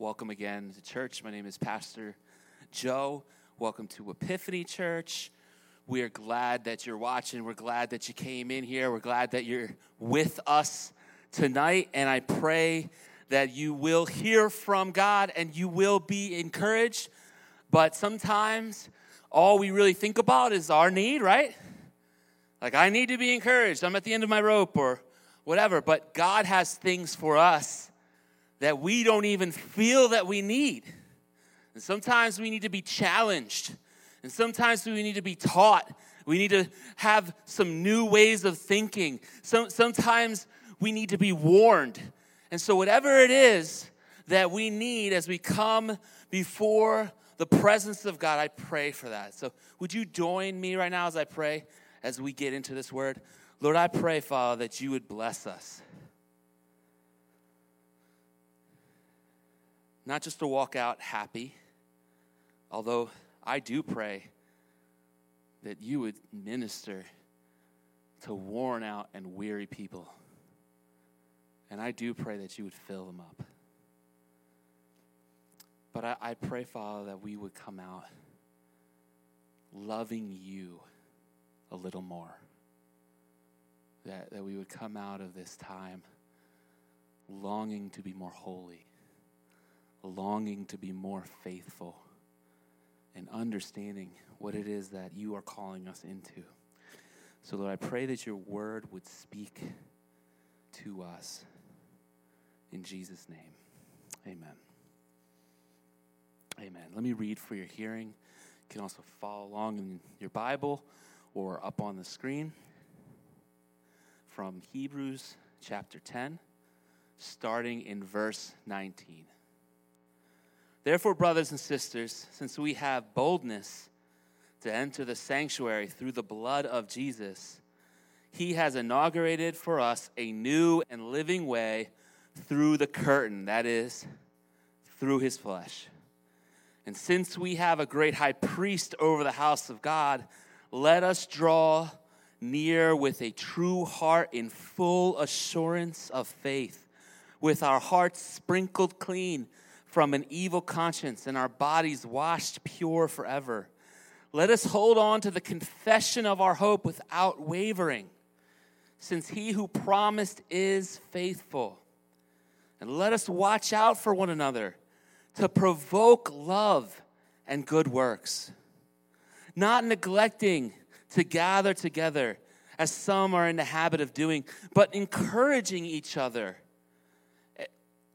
welcome again to church. My name is Pastor Joe. Welcome to Epiphany Church. We are glad that you're watching. We're glad that you came in here. We're glad that you're with us tonight. And I pray that you will hear from God and you will be encouraged. But sometimes all we really think about is our need, right? Like, I need to be encouraged. I'm at the end of my rope or whatever. But God has things for us that we don't even feel that we need. And sometimes we need to be challenged. And sometimes we need to be taught. We need to have some new ways of thinking. Some, sometimes we need to be warned. And so, whatever it is that we need as we come before the presence of God, I pray for that. So, would you join me right now as I pray as we get into this word? Lord, I pray, Father, that you would bless us. Not just to walk out happy, although I do pray that you would minister to worn out and weary people. And I do pray that you would fill them up. But I, I pray, Father, that we would come out loving you a little more. That, that we would come out of this time longing to be more holy longing to be more faithful and understanding what it is that you are calling us into. So, Lord, I pray that your word would speak to us. In Jesus' name, amen. Amen. Let me read for your hearing. You can also follow along in your Bible or up on the screen from Hebrews chapter 10, starting in verse 19. Therefore, brothers and sisters, since we have boldness to enter the sanctuary through the blood of Jesus, he has inaugurated for us a new and living way through the curtain, that is, through his flesh. And since we have a great high priest over the house of God, let us draw near with a true heart in full assurance of faith, with our hearts sprinkled clean from an evil conscience and our bodies washed pure forever. Let us hold on to the confession of our hope without wavering, since he who promised is faithful. And let us watch out for one another to provoke love and good works, not neglecting to gather together as some are in the habit of doing, but encouraging each other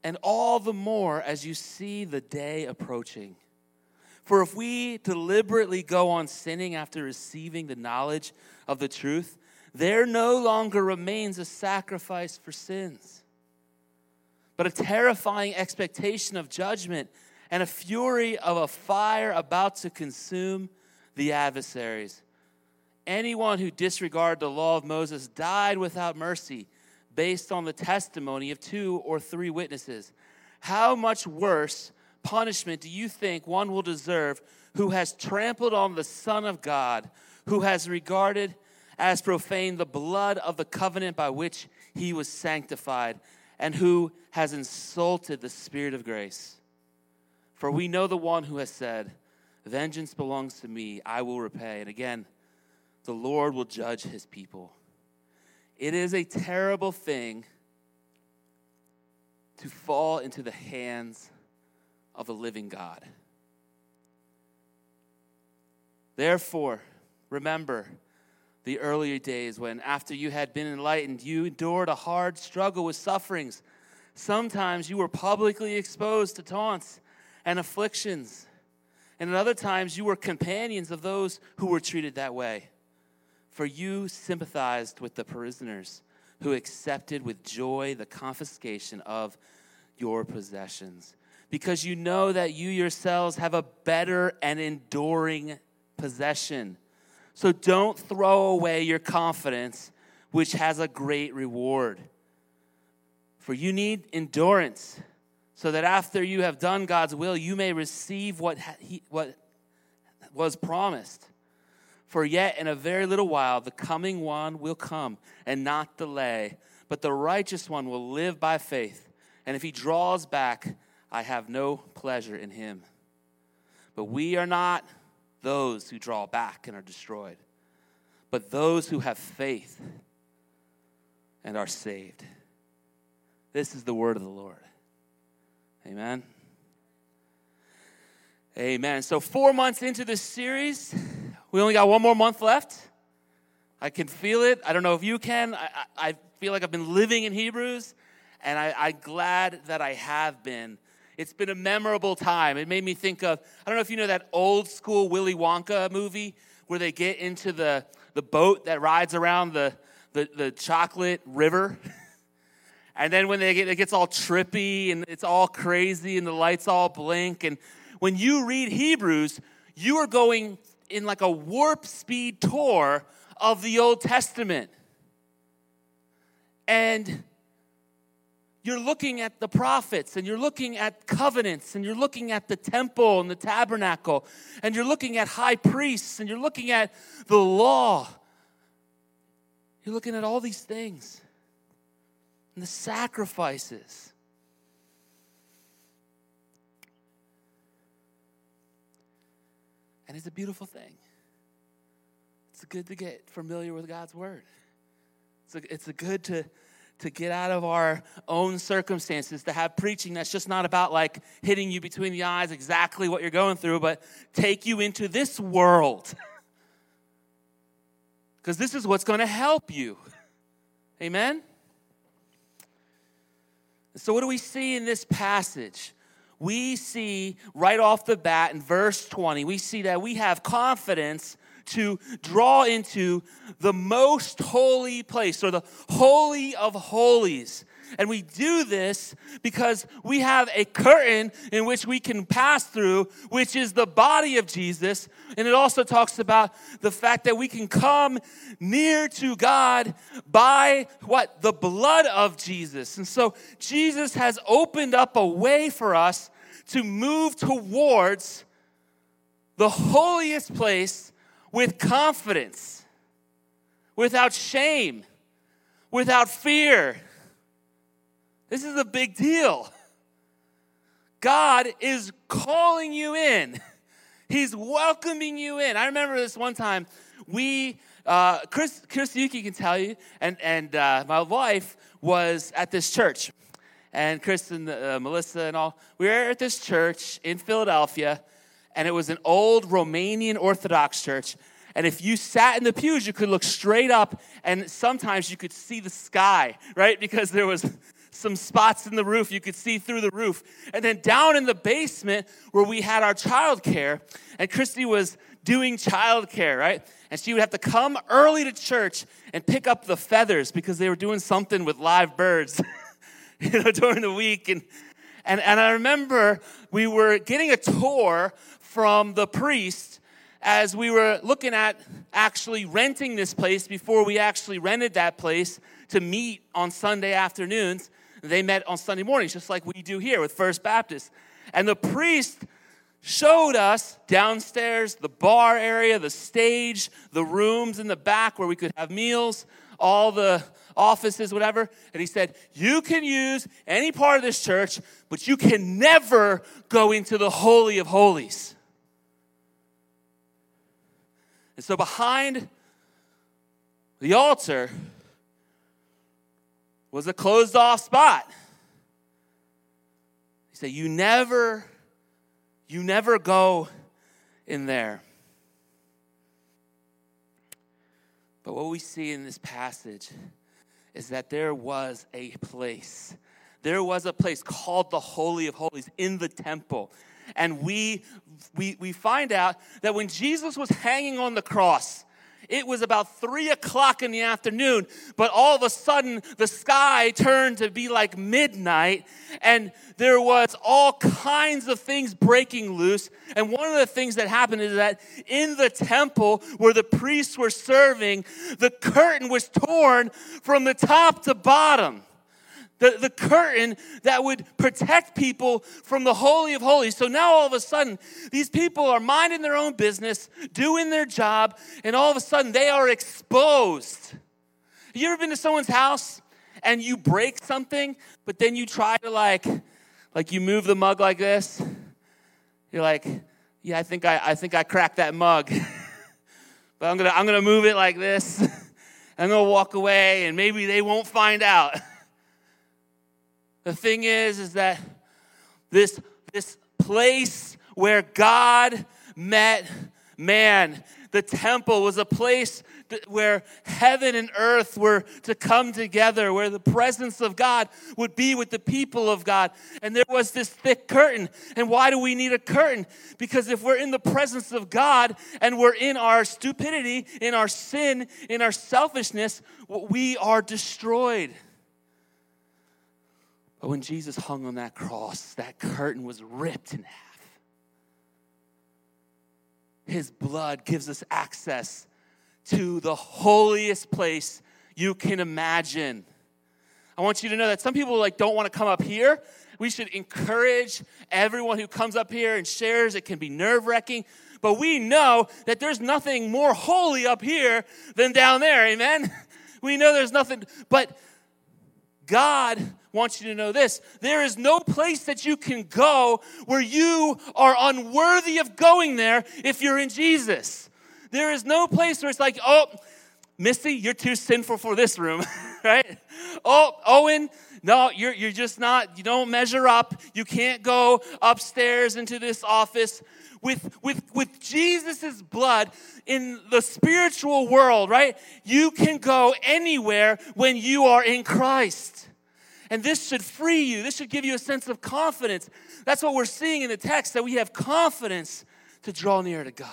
and all the more as you see the day approaching. For if we deliberately go on sinning after receiving the knowledge of the truth, there no longer remains a sacrifice for sins, but a terrifying expectation of judgment and a fury of a fire about to consume the adversaries. Anyone who disregarded the law of Moses died without mercy based on the testimony of two or three witnesses. How much worse punishment do you think one will deserve who has trampled on the Son of God, who has regarded as profane the blood of the covenant by which he was sanctified, and who has insulted the Spirit of grace? For we know the one who has said, Vengeance belongs to me, I will repay. And again, the Lord will judge his people. It is a terrible thing to fall into the hands of a living God. Therefore, remember the earlier days when, after you had been enlightened, you endured a hard struggle with sufferings. Sometimes you were publicly exposed to taunts and afflictions, and at other times you were companions of those who were treated that way. For you sympathized with the prisoners who accepted with joy the confiscation of your possessions, because you know that you yourselves have a better and enduring possession. So don't throw away your confidence, which has a great reward. For you need endurance, so that after you have done God's will, you may receive what, he, what was promised. For yet in a very little while the coming one will come and not delay, but the righteous one will live by faith. And if he draws back, I have no pleasure in him. But we are not those who draw back and are destroyed, but those who have faith and are saved. This is the word of the Lord. Amen. Amen. So, four months into this series, we only got one more month left. I can feel it. I don't know if you can. I, I, feel like I've been living in Hebrews, and I, I'm glad that I have been. It's been a memorable time. It made me think of, I don't know if you know that old school Willy Wonka movie where they get into the, the boat that rides around the, the, the chocolate river. and then when they get, it gets all trippy and it's all crazy and the lights all blink. And when you read Hebrews, you are going in like a warp speed tour of the Old Testament. And you're looking at the prophets and you're looking at covenants and you're looking at the temple and the tabernacle and you're looking at high priests and you're looking at the law. You're looking at all these things and the sacrifices. And it's a beautiful thing. It's good to get familiar with God's word. It's a, it's a good to, to get out of our own circumstances, to have preaching that's just not about like hitting you between the eyes exactly what you're going through, but take you into this world. Because this is what's going to help you. Amen? So, what do we see in this passage? We see right off the bat in verse 20, we see that we have confidence to draw into the most holy place or the holy of holies. And we do this because we have a curtain in which we can pass through, which is the body of Jesus. And it also talks about the fact that we can come near to God by what? The blood of Jesus. And so Jesus has opened up a way for us to move towards the holiest place with confidence, without shame, without fear. This is a big deal. God is calling you in. He's welcoming you in. I remember this one time. We, uh, Chris, Chris Yuki can tell you, and and uh, my wife was at this church, and Chris and uh, Melissa and all. We were at this church in Philadelphia, and it was an old Romanian Orthodox church. And if you sat in the pews, you could look straight up, and sometimes you could see the sky, right? Because there was some spots in the roof you could see through the roof. And then down in the basement where we had our childcare, and Christy was doing childcare, right? And she would have to come early to church and pick up the feathers because they were doing something with live birds, you know, during the week. And and, and I remember we were getting a tour from the priest as we were looking at actually renting this place before we actually rented that place to meet on Sunday afternoons. They met on Sunday mornings, just like we do here with First Baptist. And the priest showed us downstairs the bar area, the stage, the rooms in the back where we could have meals, all the offices, whatever. And he said, You can use any part of this church, but you can never go into the Holy of Holies. And so behind the altar was a closed off spot. He said, You never, you never go in there. But what we see in this passage is that there was a place. There was a place called the Holy of Holies in the temple. And we, we, we find out that when Jesus was hanging on the cross, it was about three o'clock in the afternoon, but all of a sudden the sky turned to be like midnight, and there was all kinds of things breaking loose. And one of the things that happened is that in the temple where the priests were serving, the curtain was torn from the top to bottom the, the curtain that would protect people from the Holy of Holies. So now all of a sudden, these people are minding their own business, doing their job, and all of a sudden they are exposed. You ever been to someone's house and you break something, but then you try to like, Like you move the mug like this, you're like, yeah, I think I, I think I cracked that mug. but I'm gonna I'm gonna move it like this. I'm gonna walk away and maybe they won't find out. the thing is, is that this this place where God met man, the temple was a place where heaven and earth were to come together, where the presence of God would be with the people of God. And there was this thick curtain. And why do we need a curtain? Because if we're in the presence of God and we're in our stupidity, in our sin, in our selfishness, we are destroyed. But when Jesus hung on that cross, that curtain was ripped in half. His blood gives us access to the holiest place you can imagine. I want you to know that some people like don't want to come up here. We should encourage everyone who comes up here and shares. It can be nerve-wracking, but we know that there's nothing more holy up here than down there. Amen. We know there's nothing, but God wants you to know this. There is no place that you can go where you are unworthy of going there if you're in Jesus. There is no place where it's like, oh, Misty, you're too sinful for this room, right? Oh, Owen, no, you're, you're just not, you don't measure up. You can't go upstairs into this office. With, with, with Jesus' blood in the spiritual world, right? You can go anywhere when you are in Christ. And this should free you. This should give you a sense of confidence. That's what we're seeing in the text that we have confidence to draw near to God.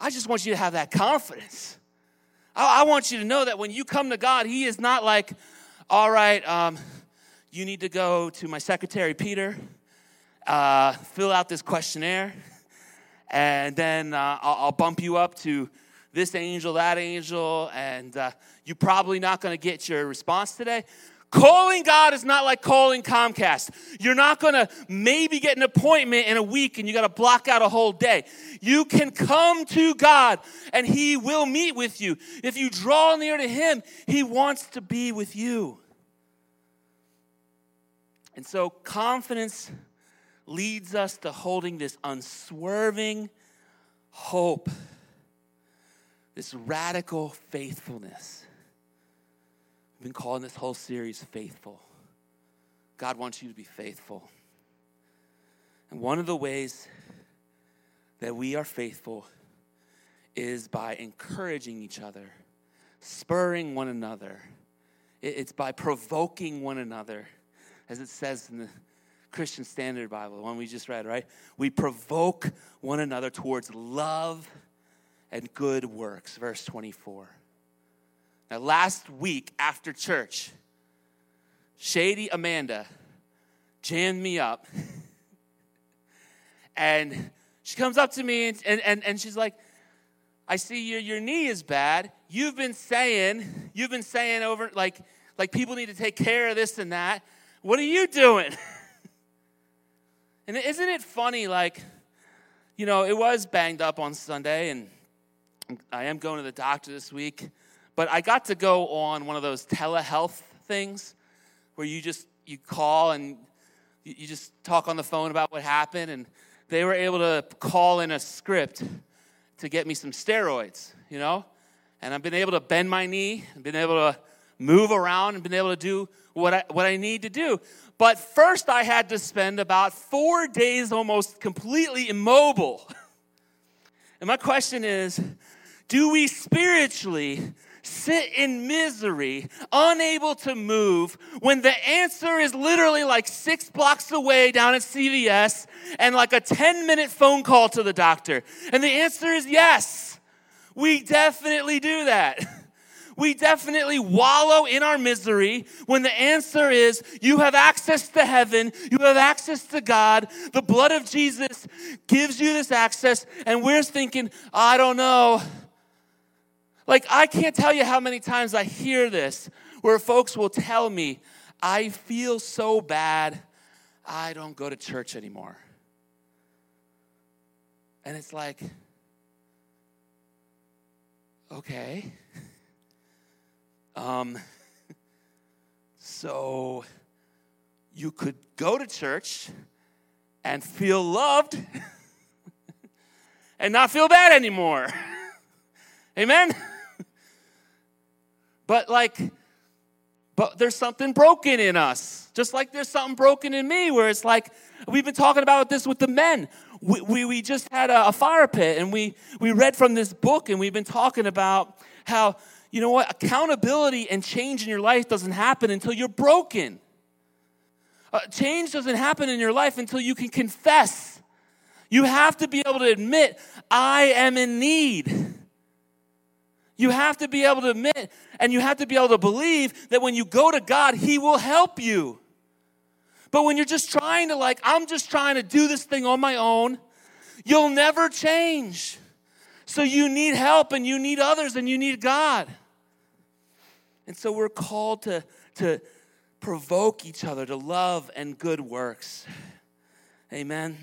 I just want you to have that confidence. I, I want you to know that when you come to God, He is not like, all right, um, you need to go to my secretary, Peter, uh, fill out this questionnaire, and then uh, I'll, I'll, bump you up to this angel, that angel, and uh, you're probably not going to get your response today. Calling God is not like calling Comcast. You're not going to maybe get an appointment in a week and you got to block out a whole day. You can come to God and He will meet with you. If you draw near to Him, He wants to be with you. And so confidence leads us to holding this unswerving hope, this radical faithfulness. We've been calling this whole series Faithful. God wants you to be faithful. And one of the ways that we are faithful is by encouraging each other, spurring one another. It's by provoking one another, as it says in the Christian Standard Bible, the one we just read, right? We provoke one another towards love and good works, verse 24. Now, last week after church, Shady Amanda jammed me up. and she comes up to me and, and, and she's like, I see your, your knee is bad. You've been saying, you've been saying over, like, like people need to take care of this and that. What are you doing? and isn't it funny, like, you know, it was banged up on Sunday, and I am going to the doctor this week. But I got to go on one of those telehealth things where you just you call and you just talk on the phone about what happened and they were able to call in a script to get me some steroids, you know? And I've been able to bend my knee, and been able to move around and been able to do what I, what I need to do. But first, I had to spend about four days almost completely immobile. And my question is do we spiritually sit in misery, unable to move, when the answer is literally like six blocks away down at CVS and like a 10 minute phone call to the doctor? And the answer is yes. We definitely do that. We definitely wallow in our misery when the answer is you have access to heaven, you have access to God. The blood of Jesus gives you this access, and we're thinking, I don't know. Like, I can't tell you how many times I hear this where folks will tell me, I feel so bad, I don't go to church anymore. And it's like, okay. Um, so you could go to church and feel loved and not feel bad anymore. Amen? But like, but there's something broken in us. Just like there's something broken in me, where it's like, we've been talking about this with the men. We, we, we just had a, a fire pit and we, we read from this book and we've been talking about how, you know what, accountability and change in your life doesn't happen until you're broken. Uh, change doesn't happen in your life until you can confess. You have to be able to admit, I am in need. You have to be able to admit and you have to be able to believe that when you go to God, He will help you. But when you're just trying to, like, I'm just trying to do this thing on my own, you'll never change. So you need help and you need others and you need God. And so we're called to, to provoke each other to love and good works. Amen.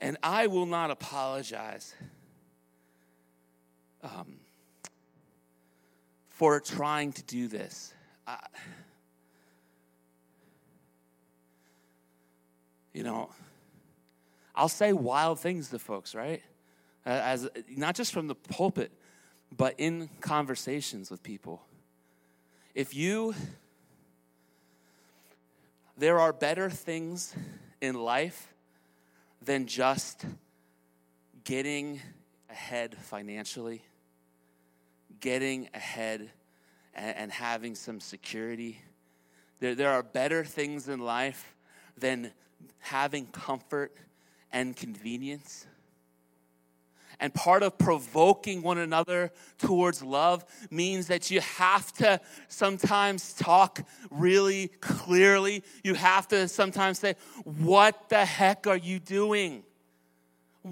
And I will not apologize um, for trying to do this. I, you know, I'll say wild things to folks, right? As not just from the pulpit, but in conversations with people. If you there are better things in life than just getting ahead financially, getting ahead and, and having some security. There, there are better things in life than having comfort and convenience. And part of provoking one another towards love means that you have to sometimes talk really clearly. You have to sometimes say, What the heck are you doing?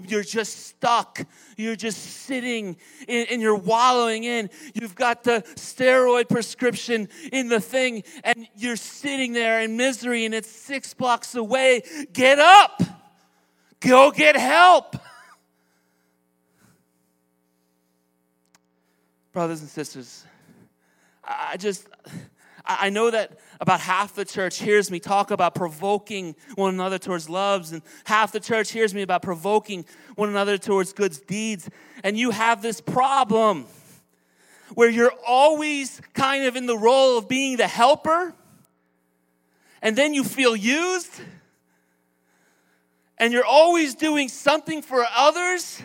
You're just stuck. You're just sitting in, and you're wallowing in. You've got the steroid prescription in the thing, and you're sitting there in misery, and it's six blocks away. Get up. Go get help. Brothers and sisters, I just, I know that about half the church hears me talk about provoking one another towards loves, and half the church hears me about provoking one another towards good deeds. And you have this problem where you're always kind of in the role of being the helper, and then you feel used, and you're always doing something for others,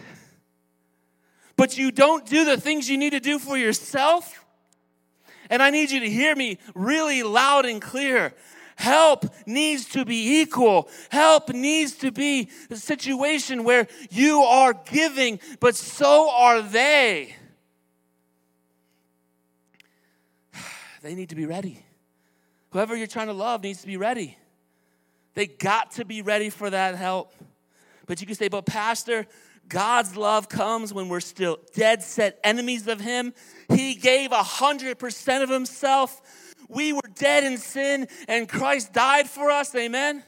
but you don't do the things you need to do for yourself. And I need you to hear me really loud and clear. Help needs to be equal. Help needs to be a situation where you are giving, but so are they. They need to be ready. Whoever you're trying to love needs to be ready. They got to be ready for that help. But you can say, but Pastor, God's love comes when we're still dead set enemies of Him. He gave a hundred percent of Himself. We were dead in sin, and Christ died for us. Amen.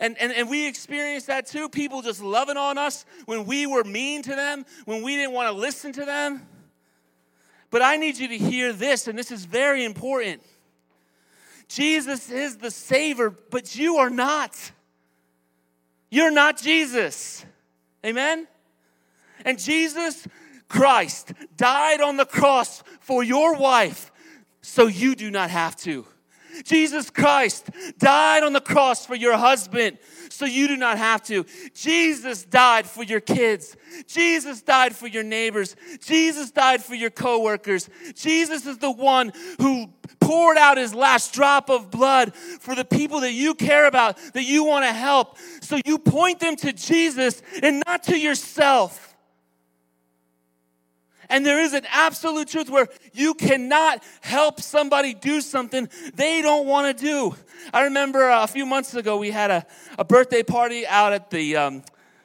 And, and, and we experienced that too. People just loving on us when we were mean to them, when we didn't want to listen to them. But I need you to hear this, and this is very important. Jesus is the Savior, but you are not. You're not Jesus. Amen? And Jesus Christ died on the cross for your wife so you do not have to. Jesus Christ died on the cross for your husband so you do not have to. Jesus died for your kids. Jesus died for your neighbors. Jesus died for your coworkers. Jesus is the one who poured out his last drop of blood for the people that you care about, that you want to help. So you point them to Jesus and not to yourself. And there is an absolute truth where you cannot help somebody do something they don't want to do. I remember a few months ago we had a, a birthday party out at the, um,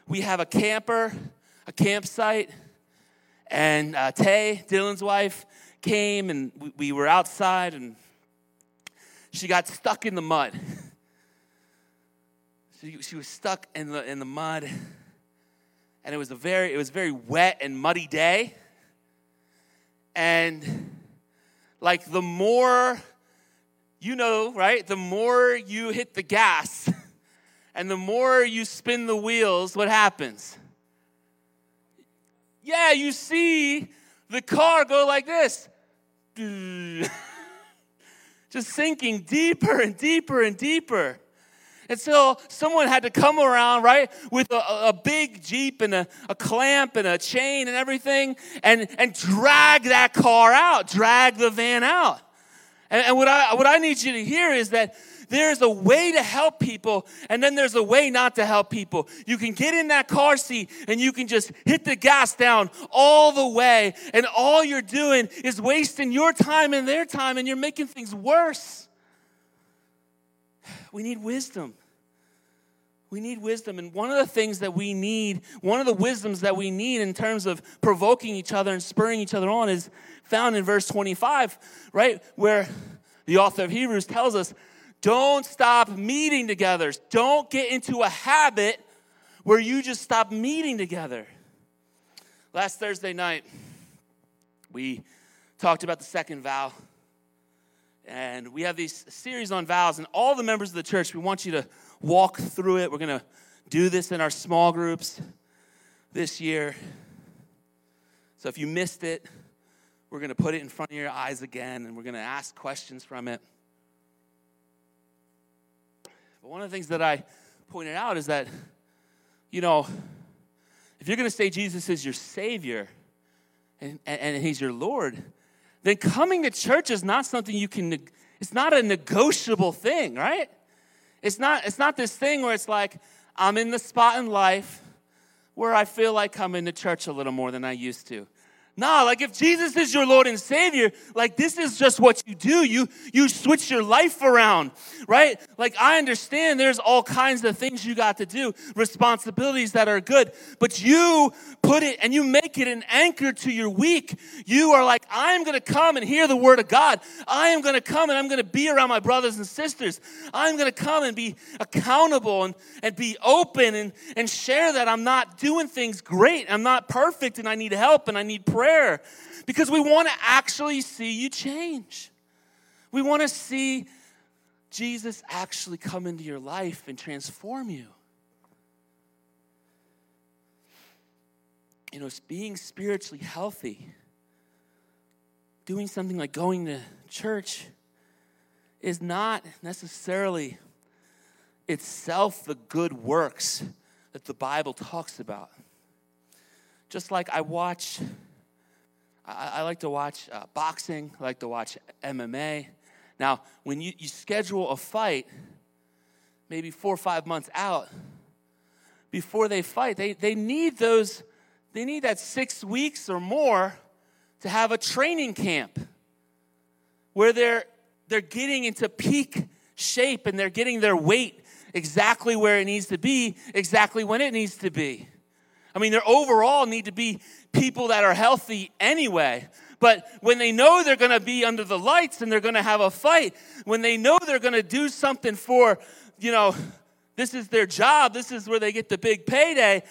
we have a camper, a campsite, and uh, Tay, Dylan's wife, came and we, we were outside and she got stuck in the mud. She, she was stuck in the, in the mud and it was a very, it was a very wet and muddy day and like the more you know, right? The more you hit the gas and the more you spin the wheels, what happens? Yeah, you see the car go like this. Just sinking deeper and deeper and deeper. Until someone had to come around, right, with a, a big Jeep and a, a, clamp and a chain and everything and, and drag that car out, drag the van out. And, and what, I, what I need you to hear is that there's a way to help people, and then there's a way not to help people. You can get in that car seat and you can just hit the gas down all the way, and all you're doing is wasting your time and their time, and you're making things worse. We need wisdom. We need wisdom. And one of the things that we need, one of the wisdoms that we need in terms of provoking each other and spurring each other on is found in verse 25, right? Where the author of Hebrews tells us, don't stop meeting together. Don't get into a habit where you just stop meeting together. Last Thursday night, we talked about the second vow. And we have these series on vows, and all the members of the church, we want you to walk through it. We're going to do this in our small groups this year. So if you missed it, we're going to put it in front of your eyes again and we're going to ask questions from it. But one of the things that I pointed out is that, you know, if you're going to say Jesus is your Savior and, and, and He's your Lord, then coming to church is not something you can, it's not a negotiable thing, right? It's not, it's not this thing where it's like, I'm in the spot in life where I feel like coming to church a little more than I used to. Nah, like if Jesus is your Lord and Savior, like this is just what you do. You you switch your life around, right? Like I understand there's all kinds of things you got to do, responsibilities that are good, but you put it and you make it an anchor to your week. You are like, I'm gonna come and hear the word of God. I am gonna come and I'm gonna be around my brothers and sisters. I'm gonna come and be accountable and, and be open and, and share that I'm not doing things great. I'm not perfect and I need help and I need prayer prayer because we want to actually see you change. We want to see Jesus actually come into your life and transform you. You know, it's being spiritually healthy, doing something like going to church, is not necessarily itself the good works that the Bible talks about. Just like I watch I, I like to watch uh, boxing, I like to watch MMA. Now, when you, you schedule a fight, maybe four or five months out, before they fight, they, they need those, they need that six weeks or more to have a training camp where they're they're getting into peak shape and they're getting their weight exactly where it needs to be, exactly when it needs to be. I mean, they overall need to be people that are healthy anyway. But when they know they're going to be under the lights and they're going to have a fight, when they know they're going to do something for, you know, this is their job, this is where they get the big payday,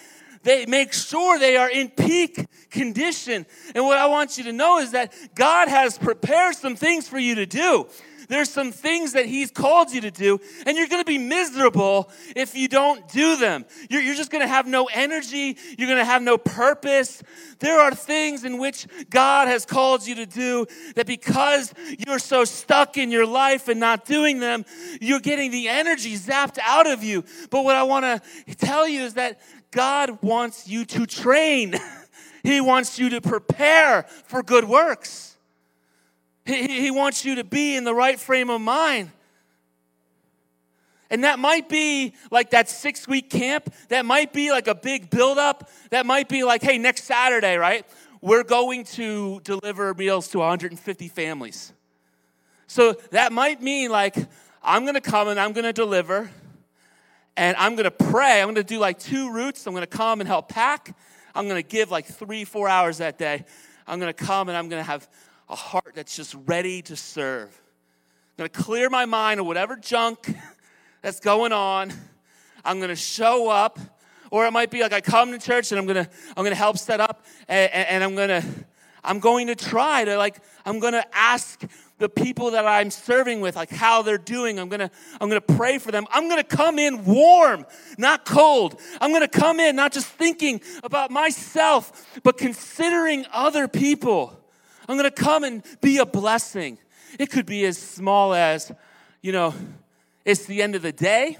they make sure they are in peak condition. And what I want you to know is that God has prepared some things for you to do. There's some things that He's called you to do, and you're going to be miserable if you don't do them. You're, you're just going to have no energy. You're going to have no purpose. There are things in which God has called you to do that because you're so stuck in your life and not doing them, you're getting the energy zapped out of you. But what I want to tell you is that God wants you to train. He wants you to prepare for good works. He, he wants you to be in the right frame of mind. And that might be like that six week camp. That might be like a big buildup. That might be like, hey, next Saturday, right? We're going to deliver meals to 150 families. So that might mean like, I'm going to come and I'm going to deliver. And I'm going to pray. I'm going to do like two routes. I'm going to come and help pack. I'm going to give like three, four hours that day. I'm going to come and I'm going to have a heart that's just ready to serve. I'm going to clear my mind of whatever junk that's going on. I'm going to show up. Or it might be like I come to church and I'm going to I'm going to help set up and, and I'm going to I'm going to try to like I'm going to ask the people that I'm serving with, like how they're doing. I'm gonna, I'm gonna pray for them. I'm gonna come in warm, not cold. I'm gonna come in not just thinking about myself, but considering other people. I'm gonna come and be a blessing. It could be as small as, you know, it's the end of the day.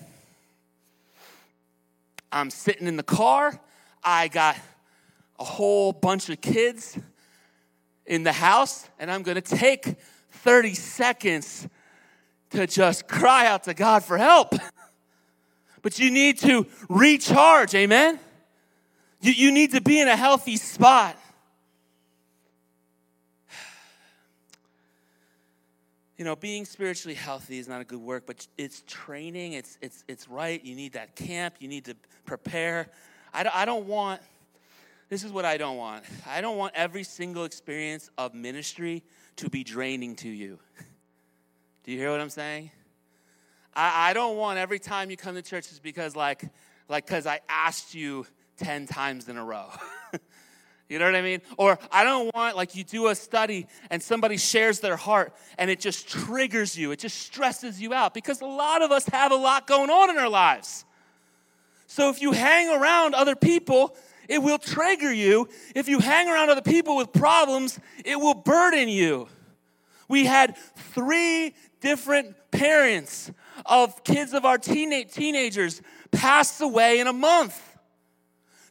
I'm sitting in the car. I got a whole bunch of kids in the house, and I'm going to take 30 seconds to just cry out to God for help. But you need to recharge, amen? You, you need to be in a healthy spot. You know, being spiritually healthy is not a good work, but it's training, it's, it's, it's right. You need that camp, you need to prepare. I, don't, I don't want this is what I don't want. I don't want every single experience of ministry to be draining to you. Do you hear what I'm saying? I, I don't want every time you come to church is because like like because I asked you 10 times in a row. you know what I mean? Or I don't want like you do a study and somebody shares their heart and it just triggers you. It just stresses you out because a lot of us have a lot going on in our lives. So if you hang around other people it will trigger you. If you hang around other people with problems, it will burden you. We had three different parents of kids of our teen- teenagers pass away in a month.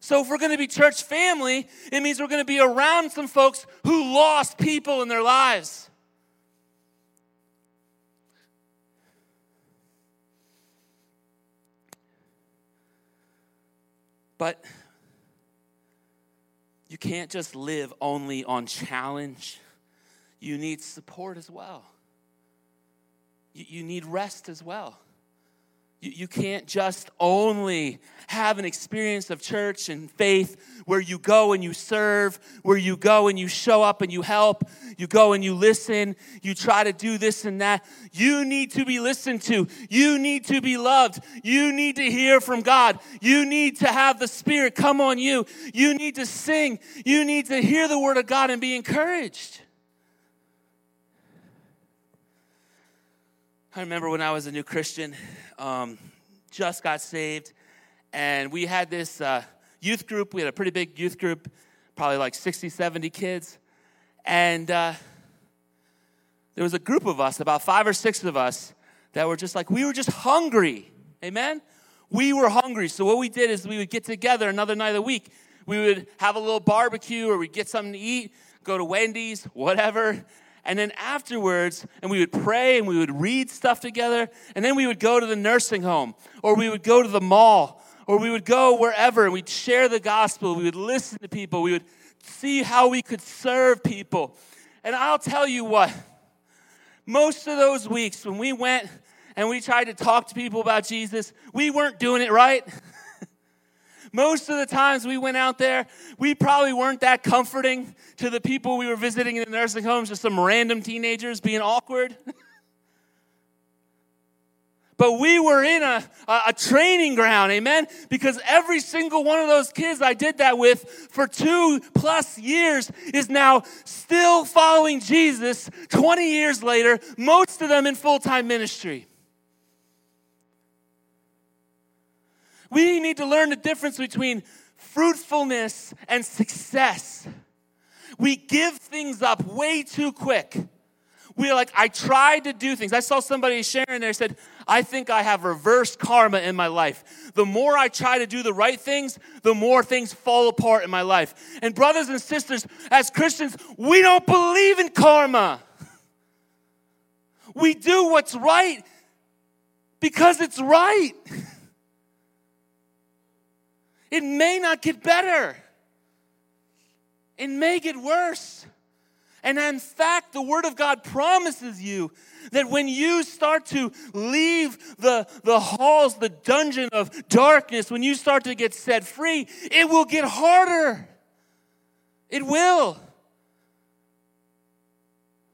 So, if we're going to be church family, it means we're going to be around some folks who lost people in their lives. But you can't just live only on challenge. You need support as well. You, need rest as well. You, can't just only have an experience of church and faith where you go and you serve, where you go and you show up and you help, you go and you listen, you try to do this and that. You need to be listened to. You need to be loved. You need to hear from God. You need to have the Spirit come on you. You need to sing. You need to hear the Word of God and be encouraged. I remember when I was a new Christian, um, just got saved, and we had this uh, youth group. We had a pretty big youth group, probably like 60, 70 kids. And uh, there was a group of us, about five or six of us, that were just like, we were just hungry. Amen? We were hungry. So what we did is we would get together another night of the week. We would have a little barbecue or we'd get something to eat, go to Wendy's, whatever, and then afterwards, and we would pray and we would read stuff together. And then we would go to the nursing home or we would go to the mall or we would go wherever and we'd share the gospel. We would listen to people. We would see how we could serve people. And I'll tell you what, most of those weeks when we went and we tried to talk to people about Jesus, we weren't doing it right. Most of the times we went out there, we probably weren't that comforting to the people we were visiting in the nursing homes, just some random teenagers being awkward. but we were in a, a, training ground, amen? Because every single one of those kids I did that with for two plus years is now still following Jesus 20 years later, most of them in full time ministry. We need to learn the difference between fruitfulness and success. We give things up way too quick. We're like, I tried to do things. I saw somebody sharing there said, I think I have reverse karma in my life. The more I try to do the right things, the more things fall apart in my life. And brothers and sisters, as Christians, we don't believe in karma. We do what's right because it's right. It may not get better, it may get worse. And in fact, the Word of God promises you that when you start to leave the, the halls, the dungeon of darkness, when you start to get set free, it will get harder. It will.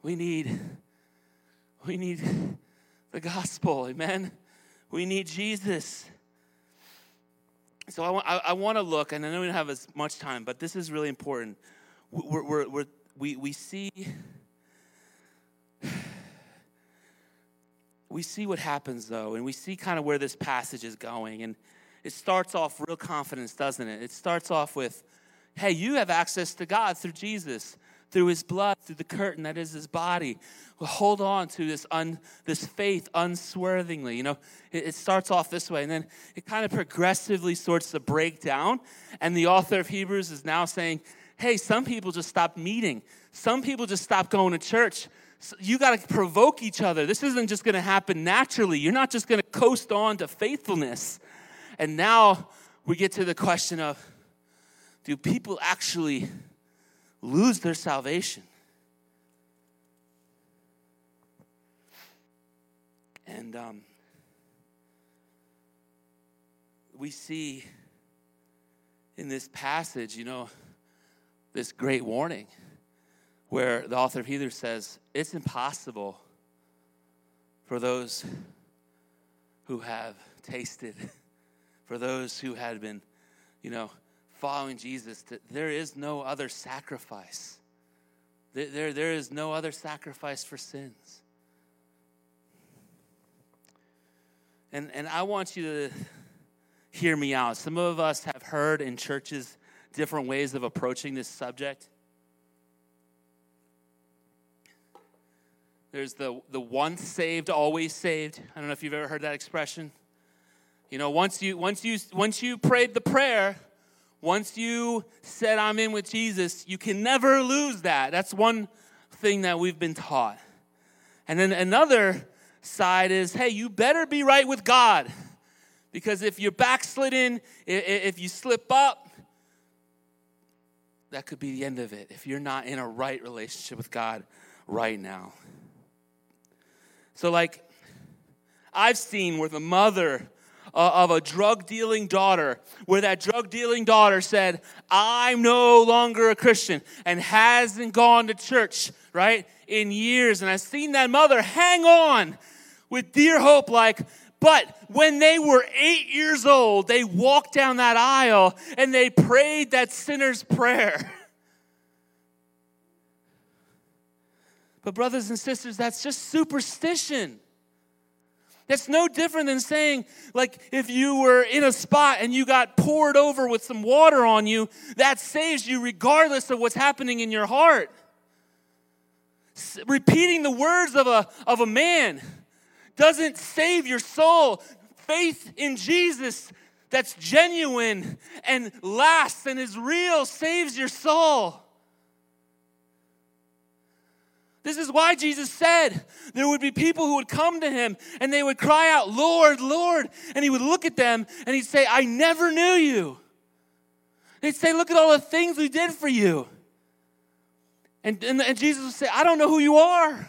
We need, we need the gospel, amen? We need Jesus. So I, I, I want to look, and I know we don't have as much time, but this is really important. We're, we're, we're, we we see we see what happens though, and we see kind of where this passage is going. And it starts off real confidence, doesn't it? It starts off with, hey, you have access to God through Jesus, through his blood, through the curtain that is his body. Well, hold on to this, un, this faith unswervingly. You know, it, it starts off this way, and then it kind of progressively starts to break down. And the author of Hebrews is now saying, hey, some people just stopped meeting. Some people just stop going to church. So you got to provoke each other. This isn't just going to happen naturally. You're not just going to coast on to faithfulness. And now we get to the question of do people actually lose their salvation? And um, we see in this passage, you know, this great warning where the author of Hebrews says it's impossible for those who have tasted, for those who had been, you know, following Jesus, that there is no other sacrifice. There, there, is no other sacrifice for sins. And, and I want you to hear me out. Some of us have heard in churches different ways of approaching this subject. There's the, the once saved, always saved. I don't know if you've ever heard that expression. You know, once you once you once you prayed the prayer, once you said I'm in with Jesus, you can never lose that. That's one thing that we've been taught. And then another side is, hey, you better be right with God. Because if you're backslidden, if you slip up, that could be the end of it if you're not in a right relationship with God right now. So, like, I've seen where the mother Uh, of a drug dealing daughter, where that drug dealing daughter said, I'm no longer a Christian and hasn't gone to church, right, in years. And I've seen that mother hang on with dear hope, like, but when they were eight years old, they walked down that aisle and they prayed that sinner's prayer. But, brothers and sisters, that's just superstition. That's no different than saying, like, if you were in a spot and you got poured over with some water on you, that saves you regardless of what's happening in your heart. S- repeating the words of a, of a man doesn't save your soul. Faith in Jesus that's genuine and lasts and is real saves your soul. This is why Jesus said there would be people who would come to him and they would cry out, Lord, Lord. And he would look at them and he'd say, I never knew you. They'd say, Look at all the things we did for you. And, and, and Jesus would say, I don't know who you are.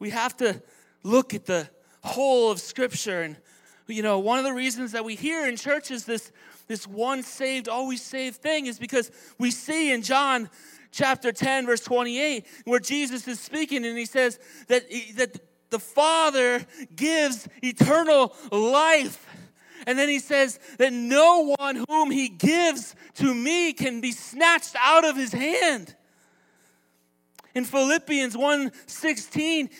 We have to look at the whole of Scripture. And, you know, one of the reasons that we hear in church is this, this one saved, always saved thing is because we see in John chapter 10, verse 28, where Jesus is speaking and he says that, that the Father gives eternal life. And then he says that no one whom he gives to me can be snatched out of his hand. In Philippians 1:16,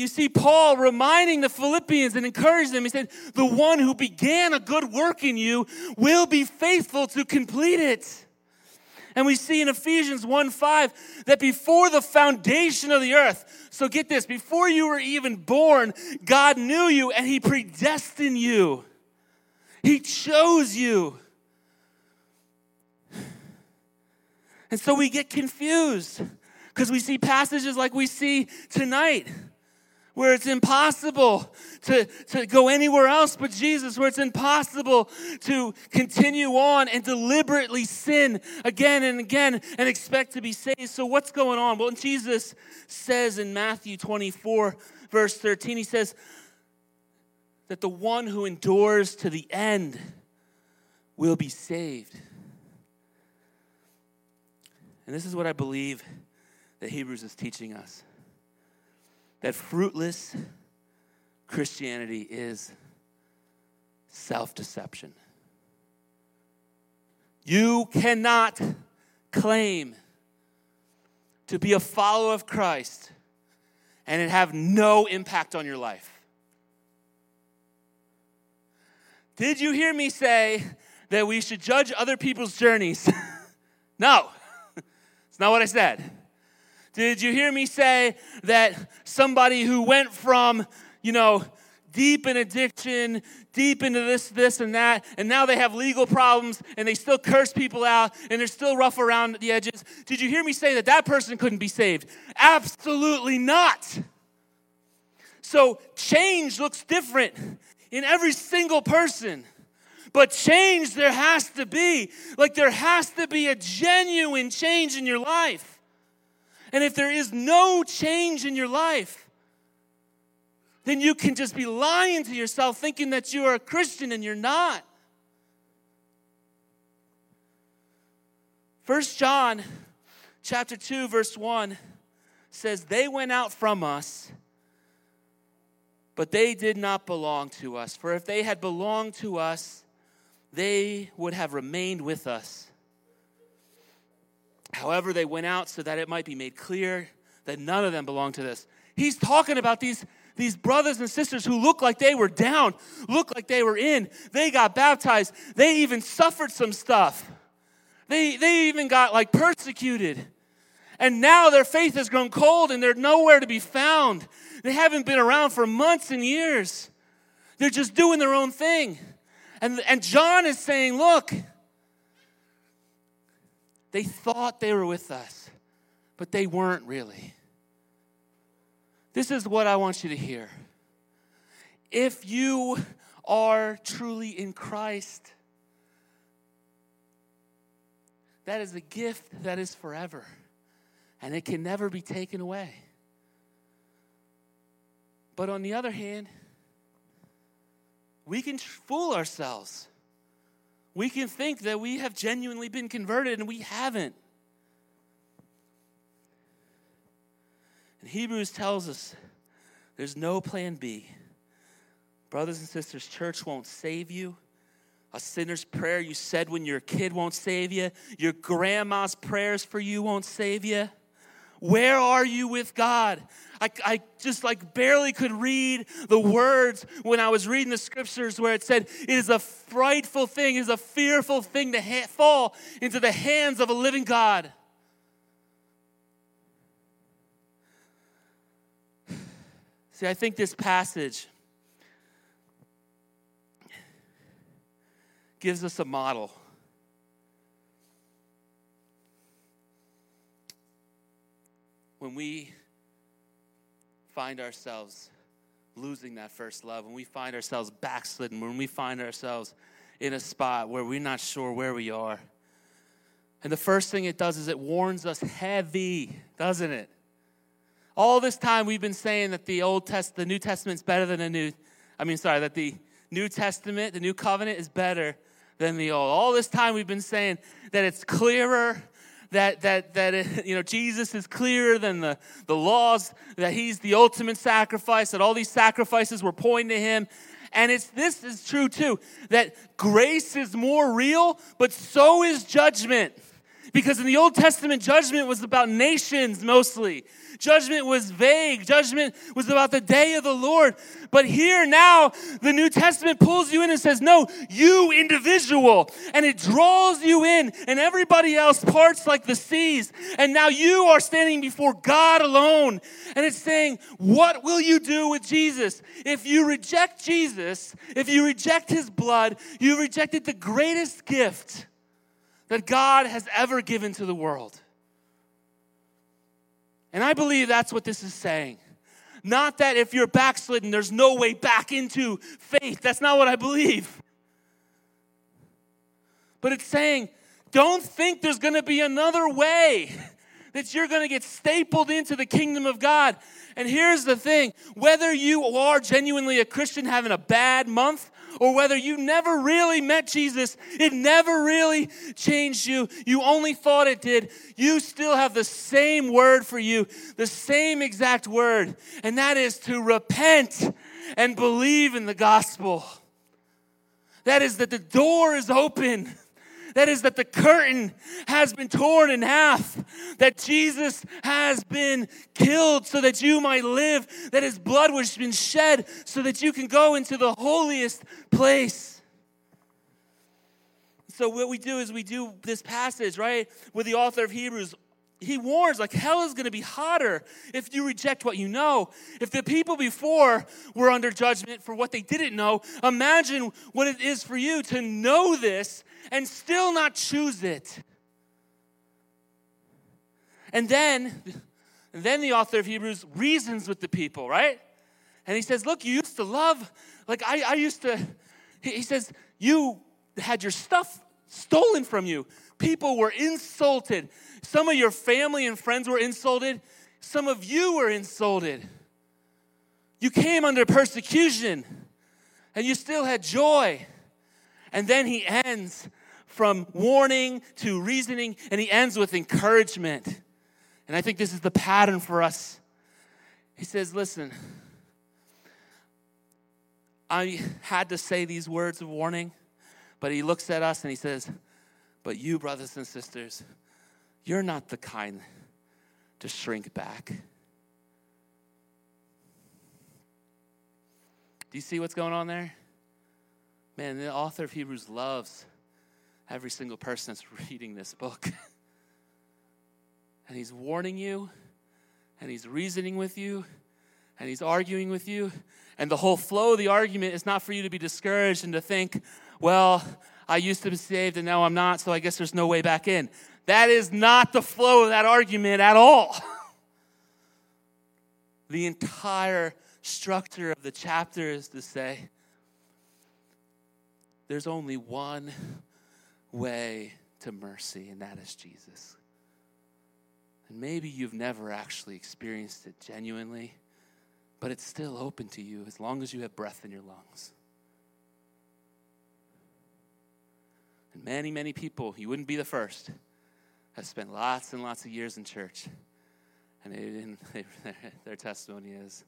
you see Paul reminding the Philippians and encouraging them. He said, The one who began a good work in you will be faithful to complete it. And we see in Ephesians 1 5 that before the foundation of the earth, so get this, before you were even born, God knew you and He predestined you, He chose you. And so we get confused because we see passages like we see tonight where it's impossible to, to go anywhere else but Jesus, where it's impossible to continue on and deliberately sin again and again and expect to be saved. So, what's going on? Well, Jesus says in Matthew 24, verse 13, he says that the one who endures to the end will be saved. And this is what I believe that Hebrews is teaching us that fruitless Christianity is self deception. You cannot claim to be a follower of Christ and it have no impact on your life. Did you hear me say that we should judge other people's journeys? no, it's not what I said. Did you hear me say that somebody who went from, you know, deep in addiction, deep into this, this, and that, and now they have legal problems and they still curse people out and they're still rough around the edges. Did you hear me say that that person couldn't be saved? Absolutely not. So change looks different in every single person. But change there has to be. Like there has to be a genuine change in your life. And if there is no change in your life, then you can just be lying to yourself thinking that you are a Christian and you're not. First John chapter 2 verse 1 says they went out from us but they did not belong to us for if they had belonged to us they would have remained with us however they went out so that it might be made clear that none of them belonged to this he's talking about these these brothers and sisters who look like they were down, look like they were in. They got baptized. They even suffered some stuff. They, they even got like persecuted. And now their faith has grown cold and they're nowhere to be found. They haven't been around for months and years. They're just doing their own thing. And, and John is saying, look, they thought they were with us, but they weren't really. This is what I want you to hear. If you are truly in Christ, that is a gift that is forever and it can never be taken away. But on the other hand, we can fool ourselves. We can think that we have genuinely been converted and we haven't. And Hebrews tells us there's no plan B. Brothers and sisters, church won't save you. A sinner's prayer you said when you're a kid won't save you. Your grandma's prayers for you won't save you. Where are you with God? I, I, just like barely could read the words when I was reading the scriptures where it said, It is a frightful thing, it is a fearful thing to ha- fall into the hands of a living God. See, I think this passage gives us a model. When we find ourselves losing that first love, when we find ourselves backslidden, when we find ourselves in a spot where we're not sure where we are. And the first thing it does is it warns us heavy, doesn't it? All this time we've been saying that the Old Test, the New Testament's better than the New. I mean, sorry, that the New Testament, the New Covenant, is better than the Old. All this time we've been saying that it's clearer, that that that you know Jesus is clearer than the the laws, that He's the ultimate sacrifice, that all these sacrifices were pointing to Him. And it's this is true too, that grace is more real, but so is judgment. Because in the Old Testament, judgment was about nations mostly. Judgment was vague. Judgment was about the day of the Lord. But here now, the New Testament pulls you in and says, No, you individual. And it draws you in, and everybody else parts like the seas. And now you are standing before God alone. And it's saying, What will you do with Jesus? If you reject Jesus, if you reject his blood, you rejected the greatest gift that God has ever given to the world. And I believe that's what this is saying. Not that if you're backslidden, there's no way back into faith. That's not what I believe. But it's saying, don't think there's going to be another way that you're going to get stapled into the kingdom of God. And here's the thing whether you are genuinely a Christian having a bad month or whether you never really met Jesus, it never really changed you, you only thought it did, you still have the same word for you, the same exact word, and that is to repent and believe in the gospel. That is that the door is open That is, that the curtain has been torn in half, that Jesus has been killed so that you might live, that his blood was been shed so that you can go into the holiest place. So, what we do is we do this passage, right, with the author of Hebrews he warns like hell is going to be hotter if you reject what you know if the people before were under judgment for what they didn't know imagine what it is for you to know this and still not choose it and then and then the author of hebrews reasons with the people right and he says look you used to love like i, I used to he says you had your stuff stolen from you people were insulted some of your family and friends were insulted. Some of you were insulted. You came under persecution and you still had joy. And then he ends from warning to reasoning and he ends with encouragement. And I think this is the pattern for us. He says, Listen, I had to say these words of warning, but he looks at us and he says, But you, brothers and sisters, you're not the kind to shrink back. Do you see what's going on there? Man, the author of Hebrews loves every single person that's reading this book. and he's warning you, and he's reasoning with you, and he's arguing with you. And the whole flow of the argument is not for you to be discouraged and to think, well, I used to be saved and now I'm not, so I guess there's no way back in. That is not the flow of that argument at all. the entire structure of the chapter is to say there's only one way to mercy, and that is Jesus. And maybe you've never actually experienced it genuinely, but it's still open to you as long as you have breath in your lungs. And many, many people, you wouldn't be the first, have spent lots and lots of years in church. And they didn't, they, their testimony is,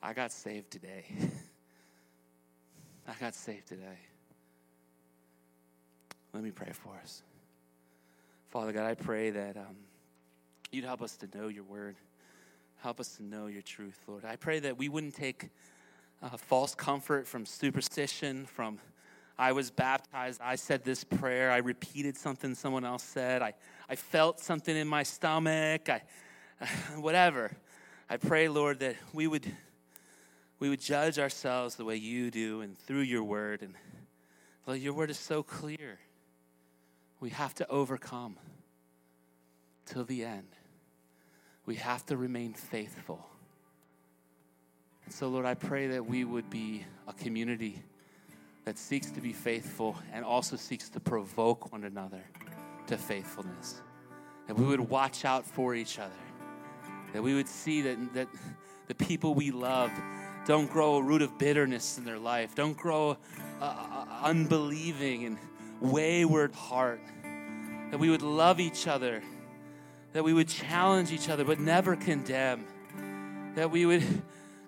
I got saved today. I got saved today. Let me pray for us. Father God, I pray that um, you'd help us to know your word. Help us to know your truth, Lord. I pray that we wouldn't take uh, false comfort from superstition, from I was baptized, I said this prayer, I repeated something someone else said, I, I felt something in my stomach, I, whatever. I pray, Lord, that we would, we would judge ourselves the way you do and through your word. And Lord, your word is so clear. We have to overcome till the end. We have to remain faithful. And so, Lord, I pray that we would be a community that seeks to be faithful and also seeks to provoke one another to faithfulness. That we would watch out for each other. That we would see that, that the people we love don't grow a root of bitterness in their life, don't grow a, a unbelieving and wayward heart. That we would love each other, that we would challenge each other but never condemn. That we would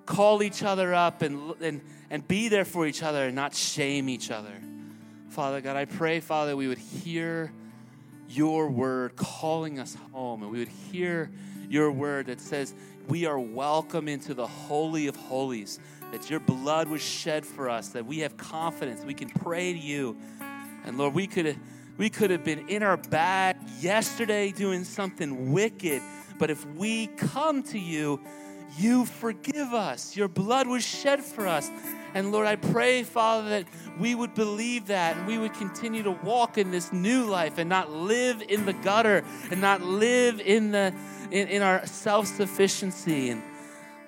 call each other up and, and, and be there for each other and not shame each other. Father God, I pray, Father, we would hear your word calling us home and we would hear your word that says we are welcome into the Holy of Holies, that your blood was shed for us, that we have confidence, we can pray to you. And Lord, we could have we could have been in our bag yesterday doing something wicked, but if we come to you, you forgive us. Your blood was shed for us. And Lord, I pray, Father, that we would believe that and we would continue to walk in this new life and not live in the gutter and not live in, the, in, in our self sufficiency. And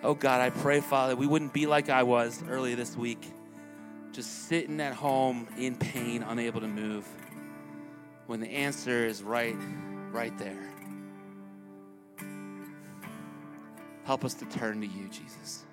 oh God, I pray, Father, we wouldn't be like I was earlier this week, just sitting at home in pain, unable to move, when the answer is right, right there. Help us to turn to you, Jesus.